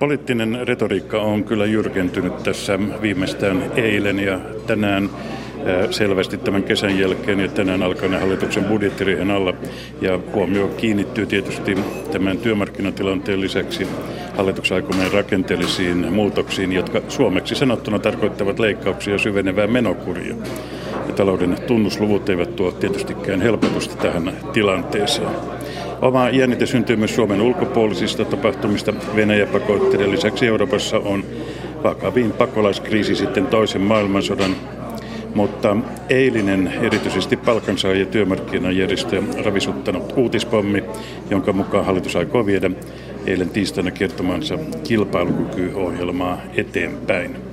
Poliittinen retoriikka on kyllä jyrkentynyt tässä viimeistään eilen ja tänään selvästi tämän kesän jälkeen ja tänään alkaneen hallituksen budjettiriihen alla. Ja huomio kiinnittyy tietysti tämän työmarkkinatilanteen lisäksi hallituksen aikomien rakenteellisiin muutoksiin, jotka suomeksi sanottuna tarkoittavat leikkauksia syvenevää menokuria. Ja talouden tunnusluvut eivät tuo tietystikään helpotusta tähän tilanteeseen. Oma jännite syntyy myös Suomen ulkopuolisista tapahtumista. Venäjä-pakotteiden lisäksi Euroopassa on vakavin pakolaiskriisi sitten toisen maailmansodan mutta eilinen erityisesti ja työmarkkinajärjestö ravisuttanut uutispommi, jonka mukaan hallitus aikoo viedä eilen tiistaina kertomansa kilpailukykyohjelmaa eteenpäin.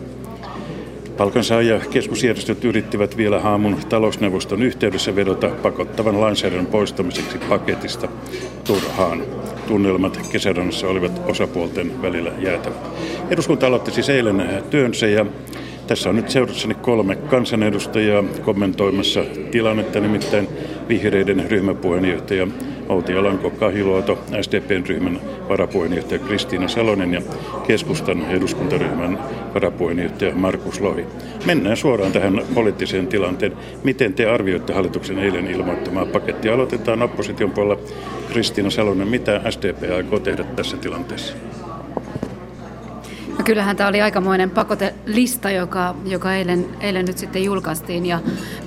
Palkansaaja keskusjärjestöt yrittivät vielä haamun talousneuvoston yhteydessä vedota pakottavan lainsäädännön poistamiseksi paketista turhaan. Tunnelmat kesärannassa olivat osapuolten välillä jäätävät. Eduskunta aloitti siis eilen työnsä ja tässä on nyt seurassani kolme kansanedustajaa kommentoimassa tilannetta, nimittäin vihreiden ryhmäpuheenjohtaja Outi Alanko Kahiluoto, SDPn ryhmän varapuheenjohtaja Kristiina Salonen ja keskustan eduskuntaryhmän varapuheenjohtaja Markus Lohi. Mennään suoraan tähän poliittiseen tilanteen. Miten te arvioitte hallituksen eilen ilmoittamaa pakettia? Aloitetaan opposition puolella. Kristiina Salonen, mitä SDP aikoo tehdä tässä tilanteessa? Kyllähän tämä oli aikamoinen pakotelista, joka, joka eilen, eilen nyt sitten julkaistiin ja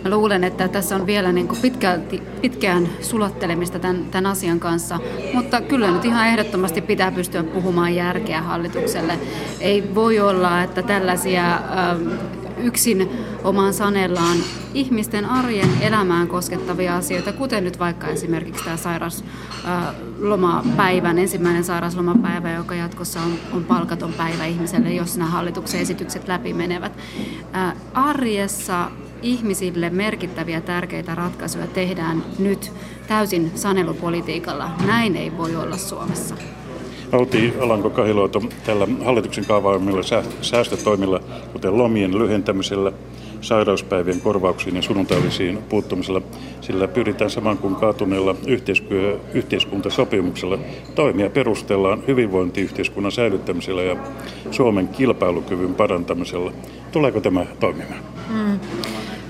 mä luulen, että tässä on vielä niin kuin pitkälti, pitkään sulattelemista tämän, tämän asian kanssa, mutta kyllä nyt ihan ehdottomasti pitää pystyä puhumaan järkeä hallitukselle. Ei voi olla, että tällaisia ähm, yksin omaan sanellaan ihmisten arjen elämään koskettavia asioita, kuten nyt vaikka esimerkiksi tämä sairauslomapäivän, ensimmäinen sairauslomapäivä, joka jatkossa on, on palkaton päivä ihmiselle, jos nämä hallituksen esitykset läpi menevät. Arjessa ihmisille merkittäviä tärkeitä ratkaisuja tehdään nyt täysin sanelupolitiikalla. Näin ei voi olla Suomessa. Outi Alanko Kahiluoto tällä hallituksen kaavaamilla säästötoimilla, kuten lomien lyhentämisellä, sairauspäivien korvauksiin ja sunnuntaillisiin puuttumisella, sillä pyritään saman kuin kaatuneella yhteiskuntasopimuksella toimia perustellaan hyvinvointiyhteiskunnan säilyttämisellä ja Suomen kilpailukyvyn parantamisella. Tuleeko tämä toimimaan? Mm.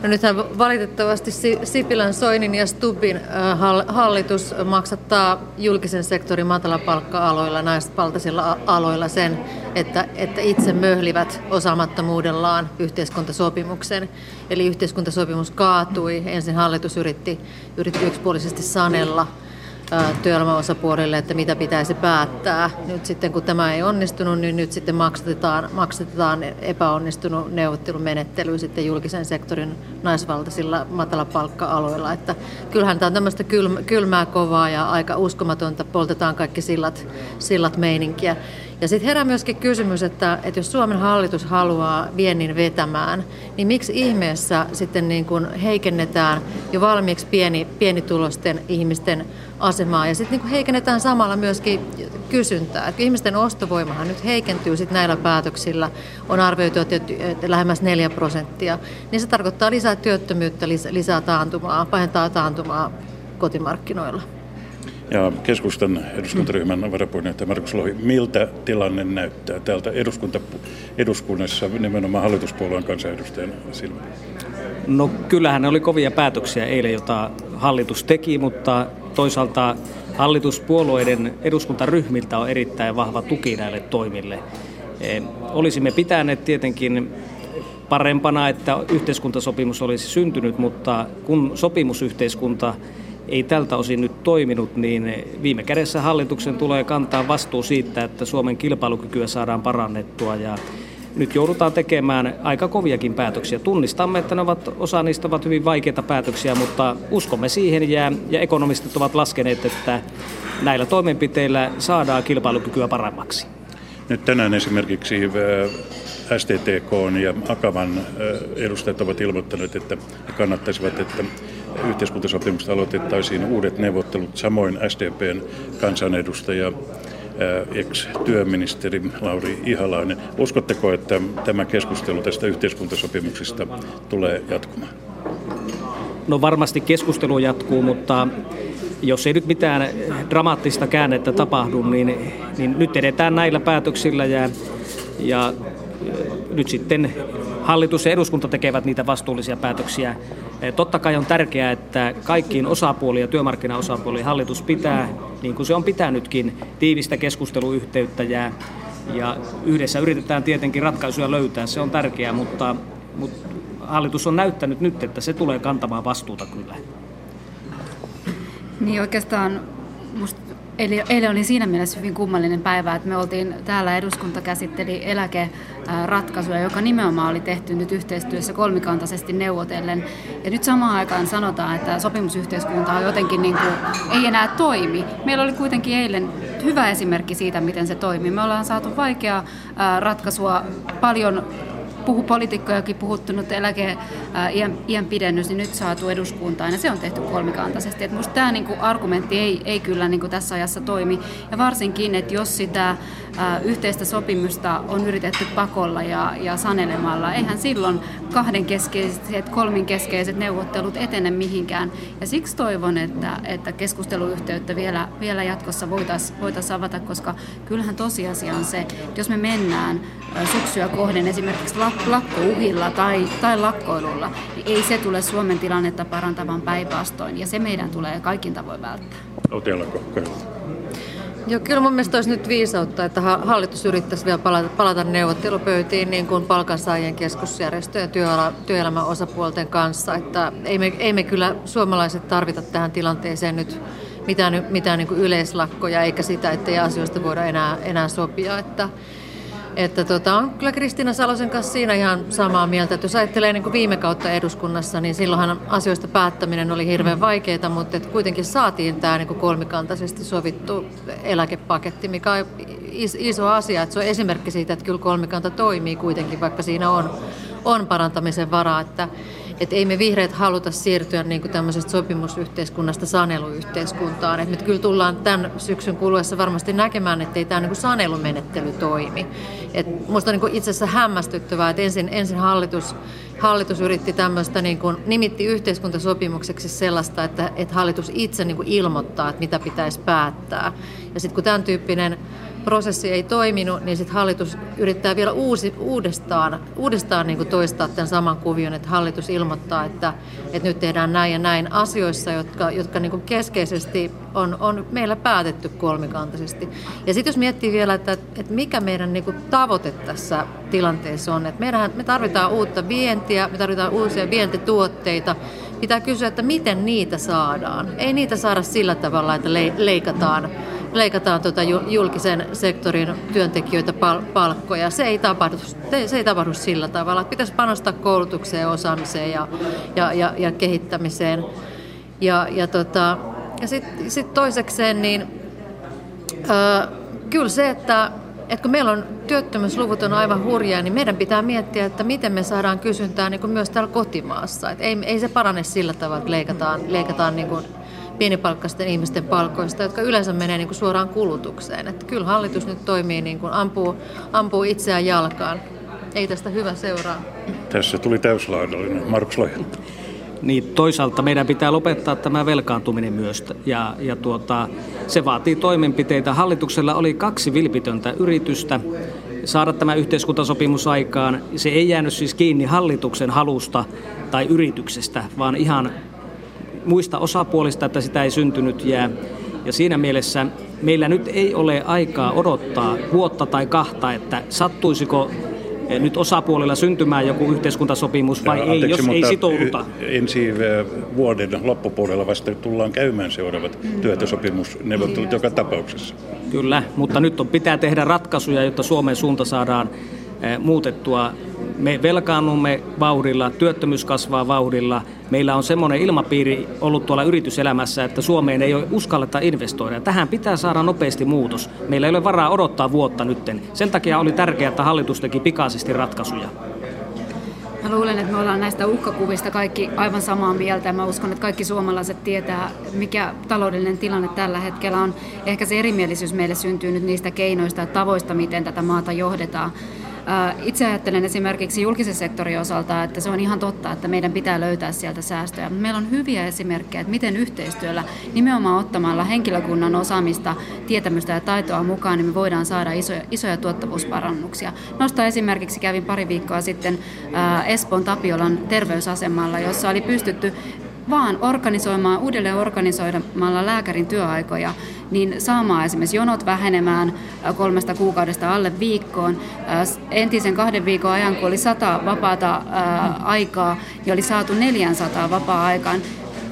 No nythän valitettavasti Sipilän, Soinin ja Stubbin äh, hallitus maksattaa julkisen sektorin matalapalkka-aloilla, naisvaltaisilla aloilla sen, että, että itse möhlivät osaamattomuudellaan yhteiskuntasopimuksen. Eli yhteiskuntasopimus kaatui. Ensin hallitus yritti, yritti yksipuolisesti sanella työelämäosapuolille, että mitä pitäisi päättää. Nyt sitten kun tämä ei onnistunut, niin nyt sitten maksatetaan, maksatetaan epäonnistunut neuvottelumenettely sitten julkisen sektorin naisvaltaisilla matalapalkka-aloilla. Että kyllähän tämä on tämmöistä kylmää kovaa ja aika uskomatonta, poltetaan kaikki sillat, sillat meininkiä. Ja sitten herää myöskin kysymys, että, että jos Suomen hallitus haluaa viennin vetämään, niin miksi ihmeessä sitten niin kuin heikennetään jo valmiiksi pieni, pienitulosten ihmisten asemaa ja sitten niin heikennetään samalla myöskin kysyntää. Et ihmisten ostovoimahan nyt heikentyy sit näillä päätöksillä, on arvioitu, että lähemmäs 4 prosenttia, niin se tarkoittaa lisää työttömyyttä, lisää taantumaa, pahentaa taantumaa kotimarkkinoilla. Ja keskustan eduskuntaryhmän varapuheenjohtaja Markus Lohi, miltä tilanne näyttää täältä eduskunta, eduskunnassa nimenomaan hallituspuolueen kansanedustajan silmään? No kyllähän ne oli kovia päätöksiä eilen, jota hallitus teki, mutta toisaalta hallituspuolueiden eduskuntaryhmiltä on erittäin vahva tuki näille toimille. E, olisimme pitäneet tietenkin parempana, että yhteiskuntasopimus olisi syntynyt, mutta kun sopimusyhteiskunta ei tältä osin nyt toiminut, niin viime kädessä hallituksen tulee kantaa vastuu siitä, että Suomen kilpailukykyä saadaan parannettua ja nyt joudutaan tekemään aika koviakin päätöksiä. Tunnistamme, että ne ovat, osa niistä ovat hyvin vaikeita päätöksiä, mutta uskomme siihen ja, ja ekonomistit ovat laskeneet, että näillä toimenpiteillä saadaan kilpailukykyä paremmaksi. Nyt tänään esimerkiksi äh, STTK ja Akavan äh, edustajat ovat ilmoittaneet, että kannattaisivat, että yhteiskuntasopimusta aloitettaisiin uudet neuvottelut. Samoin SDPn kansanedustaja ex-työministeri Lauri Ihalainen. Uskotteko, että tämä keskustelu tästä yhteiskuntasopimuksesta tulee jatkumaan? No varmasti keskustelu jatkuu, mutta jos ei nyt mitään dramaattista käännettä tapahdu, niin, niin nyt edetään näillä päätöksillä ja, ja nyt sitten hallitus ja eduskunta tekevät niitä vastuullisia päätöksiä. Totta kai on tärkeää, että kaikkiin osapuoliin ja työmarkkinaosapuoliin hallitus pitää, niin kuin se on pitänytkin, tiivistä keskusteluyhteyttä ja, ja yhdessä yritetään tietenkin ratkaisuja löytää. Se on tärkeää, mutta, mutta hallitus on näyttänyt nyt, että se tulee kantamaan vastuuta kyllä. Niin oikeastaan musta Eli eilen oli siinä mielessä hyvin kummallinen päivä, että me oltiin täällä eduskunta käsitteli eläkeratkaisuja, joka nimenomaan oli tehty nyt yhteistyössä kolmikantaisesti neuvotellen. Ja nyt samaan aikaan sanotaan, että sopimusyhteiskunta on jotenkin niin kuin, ei enää toimi. Meillä oli kuitenkin eilen hyvä esimerkki siitä, miten se toimii. Me ollaan saatu vaikeaa ratkaisua paljon puhu, poliitikkojakin puhuttunut eläke iän, iän pidennys, niin nyt saatu eduskuntaan ja se on tehty kolmikantaisesti. Et musta tämä niinku argumentti ei, ei kyllä niinku tässä ajassa toimi ja varsinkin, että jos sitä yhteistä sopimusta on yritetty pakolla ja, ja sanelemalla, eihän silloin kahden keskeiset, kolmin keskeiset neuvottelut etene mihinkään. Ja siksi toivon, että, että keskusteluyhteyttä vielä, vielä jatkossa voitaisiin voitais avata, koska kyllähän tosiasia on se, että jos me mennään syksyä kohden esimerkiksi lakkouhilla tai, tai lakkoilulla, niin ei se tule Suomen tilannetta parantavan päinvastoin, ja se meidän tulee kaikin tavoin välttää. Otelako? Joo, kyllä mun mielestä olisi nyt viisautta, että hallitus yrittäisi vielä palata, palata neuvottelupöytiin niin kuin palkansaajien keskusjärjestöjen ja työala, työelämän osapuolten kanssa. Että ei, me, ei me kyllä suomalaiset tarvita tähän tilanteeseen nyt mitään, mitään niin kuin yleislakkoja, eikä sitä, että ei asioista voida enää, enää sopia. Että, että tota, on kyllä Kristiina Salosen kanssa siinä ihan samaa mieltä, että jos ajattelee niin kuin viime kautta eduskunnassa, niin silloinhan asioista päättäminen oli hirveän vaikeaa, mutta että kuitenkin saatiin tämä niin kuin kolmikantaisesti sovittu eläkepaketti, mikä on iso asia. Että se on esimerkki siitä, että kyllä kolmikanta toimii kuitenkin, vaikka siinä on, on parantamisen varaa. Että, että ei me vihreät haluta siirtyä niin kuin tämmöisestä sopimusyhteiskunnasta saneluyhteiskuntaan. Että me kyllä tullaan tämän syksyn kuluessa varmasti näkemään, että ei tämä niin sanelumenettely toimi. Et musta on niin itse asiassa hämmästyttävää, että ensin, ensin hallitus, hallitus yritti tämmöistä, niin kuin, nimitti yhteiskuntasopimukseksi sellaista, että, että hallitus itse niin kuin ilmoittaa, että mitä pitäisi päättää. Ja sitten kun tämän tyyppinen prosessi ei toiminut, niin sitten hallitus yrittää vielä uusi, uudestaan, uudestaan niin toistaa tämän saman kuvion, että hallitus ilmoittaa, että, että nyt tehdään näin ja näin asioissa, jotka, jotka niin keskeisesti on, on meillä päätetty kolmikantaisesti. Ja sitten jos miettii vielä, että, että mikä meidän niin tavoite tässä tilanteessa on, että meidän, me tarvitaan uutta vientiä, me tarvitaan uusia vientituotteita, pitää kysyä, että miten niitä saadaan. Ei niitä saada sillä tavalla, että leikataan leikataan tuota julkisen sektorin työntekijöitä pal- palkkoja. Se ei, tapahdu, se ei tapahdu sillä tavalla. Pitäisi panostaa koulutukseen, osaamiseen ja, ja, ja, ja kehittämiseen. Ja, ja, tota, ja sitten sit toisekseen, niin äh, kyllä se, että, että kun meillä on työttömyysluvut on aivan hurjaa, niin meidän pitää miettiä, että miten me saadaan kysyntää niin kuin myös täällä kotimaassa. Et ei, ei se parane sillä tavalla, että leikataan, leikataan niin kuin pienipalkkaisten ihmisten palkoista, jotka yleensä menee niin kuin suoraan kulutukseen. Että kyllä hallitus nyt toimii niin kuin ampuu, ampuu itseään jalkaan. Ei tästä hyvä seuraa. Tässä tuli täyslaadallinen. Markus Lohen. Niin toisaalta meidän pitää lopettaa tämä velkaantuminen myös ja, ja tuota, se vaatii toimenpiteitä. Hallituksella oli kaksi vilpitöntä yritystä saada tämä yhteiskuntasopimus aikaan. Se ei jäänyt siis kiinni hallituksen halusta tai yrityksestä, vaan ihan muista osapuolista, että sitä ei syntynyt jää. Ja siinä mielessä meillä nyt ei ole aikaa odottaa vuotta tai kahta, että sattuisiko eh, nyt osapuolilla syntymään joku yhteiskuntasopimus vai ja, ei, jos ei sitouduta? Ensi eh, vuoden loppupuolella vasta tullaan käymään seuraavat työehtosopimusneuvottelut joka tapauksessa. Kyllä, mutta nyt on, pitää tehdä ratkaisuja, jotta Suomen suunta saadaan eh, muutettua me velkaannumme vauhdilla, työttömyys kasvaa vauhdilla. Meillä on semmoinen ilmapiiri ollut tuolla yrityselämässä, että Suomeen ei ole uskalleta investoida. Tähän pitää saada nopeasti muutos. Meillä ei ole varaa odottaa vuotta nytten. Sen takia oli tärkeää, että hallitus teki pikaisesti ratkaisuja. Mä luulen, että me ollaan näistä uhkakuvista kaikki aivan samaa mieltä. Mä uskon, että kaikki suomalaiset tietää, mikä taloudellinen tilanne tällä hetkellä on. Ehkä se erimielisyys meille syntyy nyt niistä keinoista ja tavoista, miten tätä maata johdetaan. Itse ajattelen esimerkiksi julkisen sektorin osalta, että se on ihan totta, että meidän pitää löytää sieltä säästöjä. Meillä on hyviä esimerkkejä, että miten yhteistyöllä nimenomaan ottamalla henkilökunnan osaamista, tietämystä ja taitoa mukaan, niin me voidaan saada isoja, isoja tuottavuusparannuksia. Nosta esimerkiksi kävin pari viikkoa sitten Espoon Tapiolan terveysasemalla, jossa oli pystytty vaan organisoimaan, uudelleen organisoimalla lääkärin työaikoja, niin saamaan esimerkiksi jonot vähenemään kolmesta kuukaudesta alle viikkoon. Entisen kahden viikon ajan, kun oli sata vapaata aikaa, niin oli saatu 400 vapaa-aikaan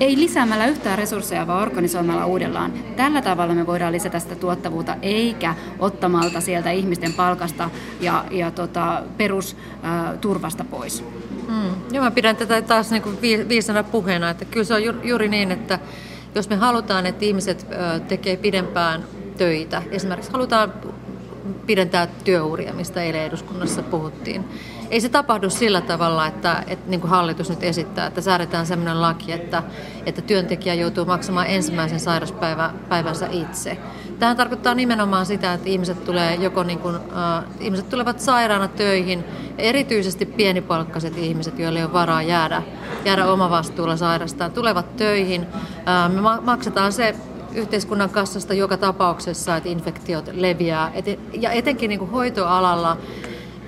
ei lisäämällä yhtään resursseja, vaan organisoimalla uudellaan. Tällä tavalla me voidaan lisätä sitä tuottavuutta, eikä ottamalta sieltä ihmisten palkasta ja, ja tota, perusturvasta pois. Mm. Joo, mä pidän tätä taas niin kuin viisana puheena, että kyllä se on juuri niin, että jos me halutaan, että ihmiset tekee pidempään töitä, esimerkiksi halutaan pidentää työuria, mistä eilen eduskunnassa puhuttiin. Ei se tapahdu sillä tavalla, että, että niin kuin hallitus nyt esittää, että säädetään sellainen laki, että, että työntekijä joutuu maksamaan ensimmäisen sairauspäivänsä itse. Tähän tarkoittaa nimenomaan sitä, että ihmiset, tulee joko niin kuin, äh, ihmiset tulevat sairaana töihin, erityisesti pienipalkkaiset ihmiset, joille ei ole varaa jäädä, jäädä omavastuulla sairastaan, tulevat töihin. Äh, me maksetaan se yhteiskunnan kassasta joka tapauksessa, että infektiot leviää. Et, ja etenkin niin kuin hoitoalalla,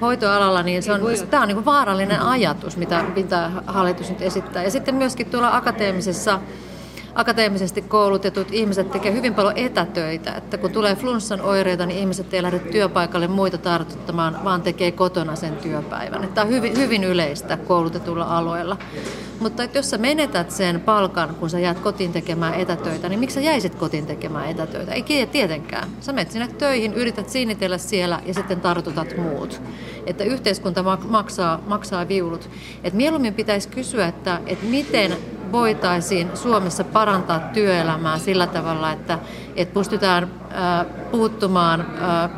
hoitoalalla niin se on, tämä on niin kuin vaarallinen ajatus, mitä, mitä hallitus nyt esittää. Ja sitten myöskin tuolla akateemisessa akateemisesti koulutetut ihmiset tekevät hyvin paljon etätöitä, että kun tulee flunssan oireita, niin ihmiset ei lähde työpaikalle muita tartuttamaan, vaan tekee kotona sen työpäivän. Tämä on hyvin, hyvin yleistä koulutetulla alueella. Mutta että jos sä menetät sen palkan, kun sä jäät kotiin tekemään etätöitä, niin miksi sä jäisit kotiin tekemään etätöitä? Ei tietenkään. Sä menet sinne töihin, yrität sinnitellä siellä ja sitten tartutat muut. Että yhteiskunta maksaa, maksaa viulut. Et mieluummin pitäisi kysyä, että, että miten voitaisiin Suomessa parantaa työelämää sillä tavalla, että, että pystytään puuttumaan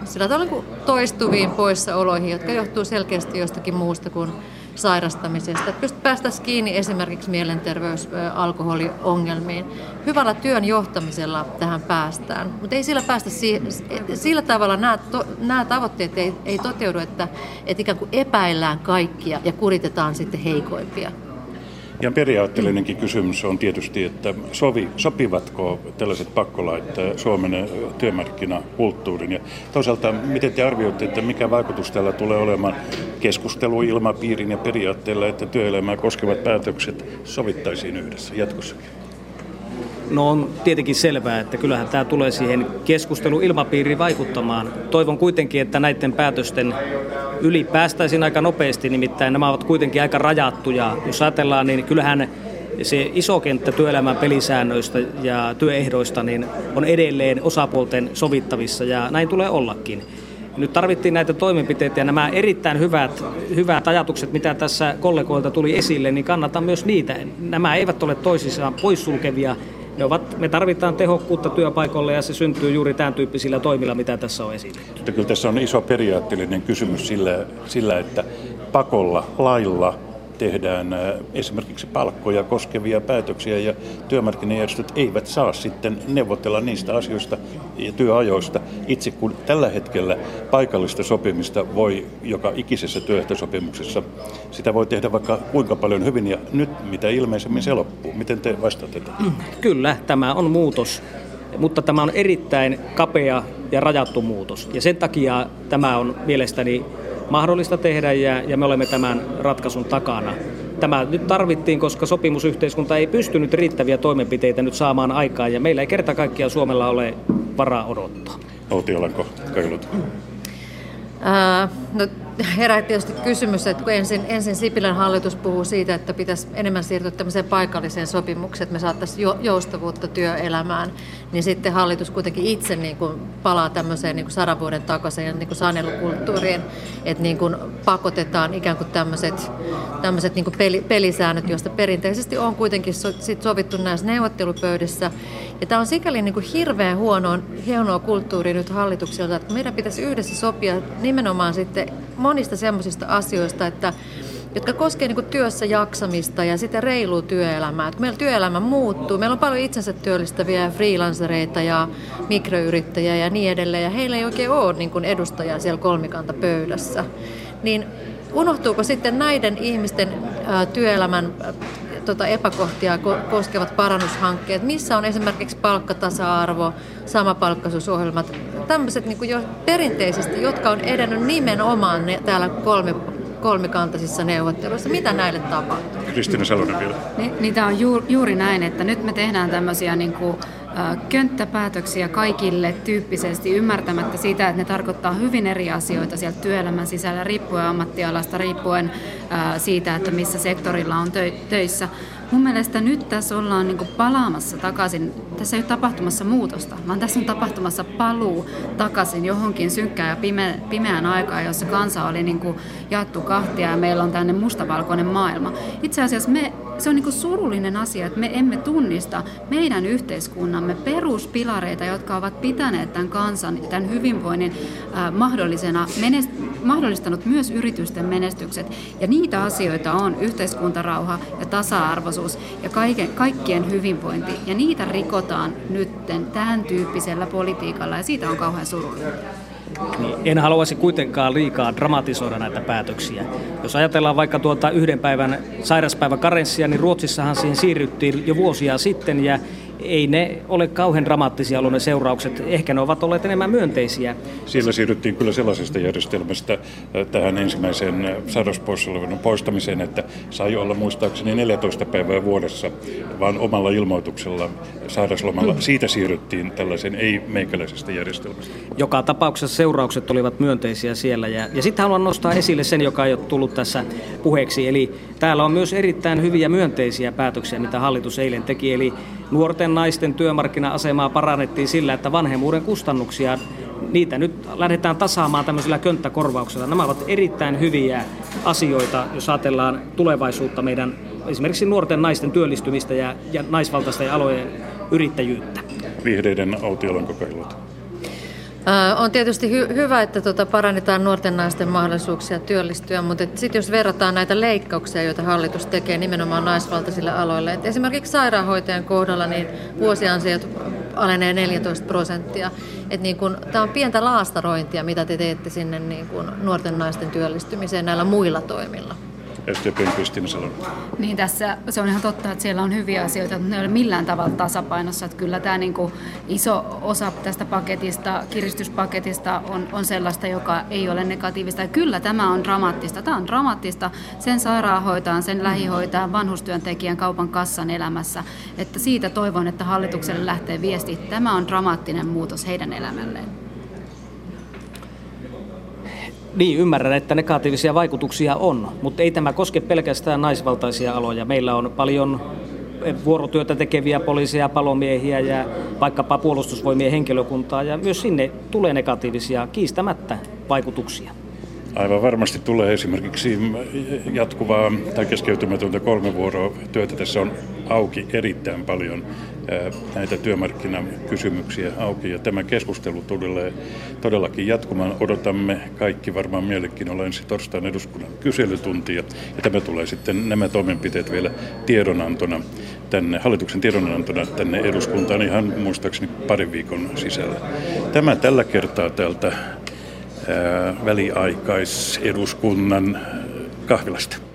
sillä tavalla niin toistuviin poissaoloihin, jotka johtuu selkeästi jostakin muusta kuin sairastamisesta. Että päästäisiin kiinni esimerkiksi mielenterveys- alkoholiongelmiin. Hyvällä työn johtamisella tähän päästään, mutta ei sillä päästä siihen, sillä tavalla nämä, to, nämä tavoitteet ei, ei toteudu, että, että ikään kuin epäillään kaikkia ja kuritetaan sitten heikoimpia. Ja periaatteellinenkin kysymys on tietysti, että sovi, sopivatko tällaiset pakkolait Suomen työmarkkinakulttuurin. Ja toisaalta, miten te arvioitte, että mikä vaikutus tällä tulee olemaan keskusteluilmapiirin ja periaatteella, että työelämää koskevat päätökset sovittaisiin yhdessä jatkossakin? No on tietenkin selvää, että kyllähän tämä tulee siihen keskusteluilmapiiriin vaikuttamaan. Toivon kuitenkin, että näiden päätösten yli päästäisiin aika nopeasti, nimittäin nämä ovat kuitenkin aika rajattuja. Jos ajatellaan, niin kyllähän se iso kenttä työelämän pelisäännöistä ja työehdoista niin on edelleen osapuolten sovittavissa ja näin tulee ollakin. Nyt tarvittiin näitä toimenpiteitä ja nämä erittäin hyvät, hyvät ajatukset, mitä tässä kollegoilta tuli esille, niin kannatan myös niitä. Nämä eivät ole toisissaan poissulkevia, ne ovat, me tarvitaan tehokkuutta työpaikoille ja se syntyy juuri tämän tyyppisillä toimilla, mitä tässä on esille. Kyllä tässä on iso periaatteellinen kysymys sillä, sillä että pakolla, lailla tehdään esimerkiksi palkkoja koskevia päätöksiä ja työmarkkinajärjestöt eivät saa sitten neuvotella niistä asioista ja työajoista itse, kun tällä hetkellä paikallista sopimista voi joka ikisessä työehtosopimuksessa, sitä voi tehdä vaikka kuinka paljon hyvin ja nyt mitä ilmeisemmin se loppuu. Miten te vastaatte tätä? Kyllä, tämä on muutos mutta tämä on erittäin kapea ja rajattu muutos. Ja sen takia tämä on mielestäni mahdollista tehdä ja, ja me olemme tämän ratkaisun takana. Tämä nyt tarvittiin, koska sopimusyhteiskunta ei pystynyt riittäviä toimenpiteitä nyt saamaan aikaan ja meillä ei kerta kaikkiaan Suomella ole varaa odottaa. Outi Olanko, Kailut. Äh, no, herää tietysti kysymys, että kun ensin, ensin Sipilän hallitus puhuu siitä, että pitäisi enemmän siirtyä tämmöiseen paikalliseen sopimukseen, että me saataisiin joustavuutta työelämään, niin sitten hallitus kuitenkin itse niin kuin palaa tämmöiseen niin kuin sadan vuoden takaisin niin sanelukulttuuriin, että niin kuin pakotetaan ikään kuin tämmöiset, tämmöiset niin kuin peli, pelisäännöt, joista perinteisesti on kuitenkin so, sit sovittu näissä neuvottelupöydissä. Ja tämä on sikäli niin kuin hirveän huonoa, hienoa kulttuuria nyt hallitukselta, että meidän pitäisi yhdessä sopia nimenomaan sitten monista semmoisista asioista, että jotka koskevat niin työssä jaksamista ja sitä reilua työelämää. Et meillä työelämä muuttuu, meillä on paljon itsensä työllistäviä freelancereita ja mikroyrittäjiä ja niin edelleen, ja heillä ei oikein ole niin edustajaa siellä kolmikantapöydässä. Niin unohtuuko sitten näiden ihmisten työelämän tota epäkohtia koskevat parannushankkeet, missä on esimerkiksi palkkatasa-arvo, samapalkkaisuusohjelmat, tämmöiset niin jo perinteisesti, jotka on edennyt nimenomaan ne, täällä kolme, kolmikantaisissa neuvotteluissa. Mitä näille tapahtuu? Kristina Salonen vielä. Ni, niitä on juuri, juuri näin, että nyt me tehdään tämmöisiä niin kuin, könttäpäätöksiä kaikille tyyppisesti ymmärtämättä sitä, että ne tarkoittaa hyvin eri asioita sieltä työelämän sisällä riippuen ammattialasta, riippuen siitä, että missä sektorilla on töissä. Mun mielestä nyt tässä ollaan niin palaamassa takaisin, tässä ei ole tapahtumassa muutosta, vaan tässä on tapahtumassa paluu takaisin johonkin synkkään ja pime, pimeään aikaan, jossa kansa oli niin jaettu kahtia ja meillä on tänne mustavalkoinen maailma. Itse asiassa me, se on niin surullinen asia, että me emme tunnista meidän yhteiskunnamme peruspilareita, jotka ovat pitäneet tämän kansan, tämän hyvinvoinnin äh, mahdollisena, menest, mahdollistanut myös yritysten menestykset. Ja niitä asioita on yhteiskuntarauha ja tasa-arvoisuus ja kaiken, kaikkien hyvinvointi. Ja niitä rikotaan nytten tämän tyyppisellä politiikalla ja siitä on kauhean surullinen. Niin, en haluaisi kuitenkaan liikaa dramatisoida näitä päätöksiä. Jos ajatellaan vaikka tuota yhden päivän sairaspäivän karenssia, niin Ruotsissahan siihen siirryttiin jo vuosia sitten ja ei ne ole kauhean dramaattisia ollut ne seuraukset. Ehkä ne ovat olleet enemmän myönteisiä. Siellä siirryttiin kyllä sellaisesta järjestelmästä äh, tähän ensimmäiseen sairauspoissaolon poistamiseen, että sai olla muistaakseni 14 päivää vuodessa, vaan omalla ilmoituksella sairauslomalla. Siitä siirryttiin tällaisen ei-meikäläisestä järjestelmästä. Joka tapauksessa seuraukset olivat myönteisiä siellä. Ja, ja sitten haluan nostaa esille sen, joka ei ole tullut tässä puheeksi. Eli täällä on myös erittäin hyviä myönteisiä päätöksiä, mitä hallitus eilen teki. Eli nuorten naisten työmarkkina-asemaa parannettiin sillä, että vanhemmuuden kustannuksia, niitä nyt lähdetään tasaamaan tämmöisillä könttäkorvauksilla. Nämä ovat erittäin hyviä asioita, jos ajatellaan tulevaisuutta meidän esimerkiksi nuorten naisten työllistymistä ja, ja naisvaltaisten alojen yrittäjyyttä. Vihreiden autiolan kokeilut. On tietysti hy- hyvä, että tuota parannetaan nuorten naisten mahdollisuuksia työllistyä, mutta sitten jos verrataan näitä leikkauksia, joita hallitus tekee nimenomaan naisvaltaisille aloille, että esimerkiksi sairaanhoitajan kohdalla niin vuosiansiot alenee 14 prosenttia. Niin tämä on pientä laastarointia, mitä te teette sinne niin kun nuorten naisten työllistymiseen näillä muilla toimilla. SDPn Kristina Salonen. Niin tässä se on ihan totta, että siellä on hyviä asioita, mutta ne ei ole millään tavalla tasapainossa. Että kyllä tämä niin kuin iso osa tästä paketista, kiristyspaketista on, on sellaista, joka ei ole negatiivista. Ja kyllä tämä on dramaattista. Tämä on dramaattista sen sairaanhoitajan, sen lähihoitajan, vanhustyöntekijän, kaupan kassan elämässä. Että siitä toivon, että hallitukselle lähtee viesti, tämä on dramaattinen muutos heidän elämälleen. Niin, ymmärrän, että negatiivisia vaikutuksia on, mutta ei tämä koske pelkästään naisvaltaisia aloja. Meillä on paljon vuorotyötä tekeviä poliiseja, palomiehiä ja vaikkapa puolustusvoimien henkilökuntaa, ja myös sinne tulee negatiivisia kiistämättä vaikutuksia. Aivan varmasti tulee esimerkiksi jatkuvaa tai keskeytymätöntä kolme vuoroa työtä. Tässä on auki erittäin paljon näitä työmarkkinakysymyksiä auki ja tämä keskustelu tulee todellakin jatkumaan. Odotamme kaikki varmaan mielenkiinnolla ensi torstain eduskunnan kyselytuntia ja tämä tulee sitten nämä toimenpiteet vielä tiedonantona tänne, hallituksen tiedonantona tänne eduskuntaan ihan muistaakseni parin viikon sisällä. Tämä tällä kertaa täältä väliaikaiseduskunnan kahvilasta.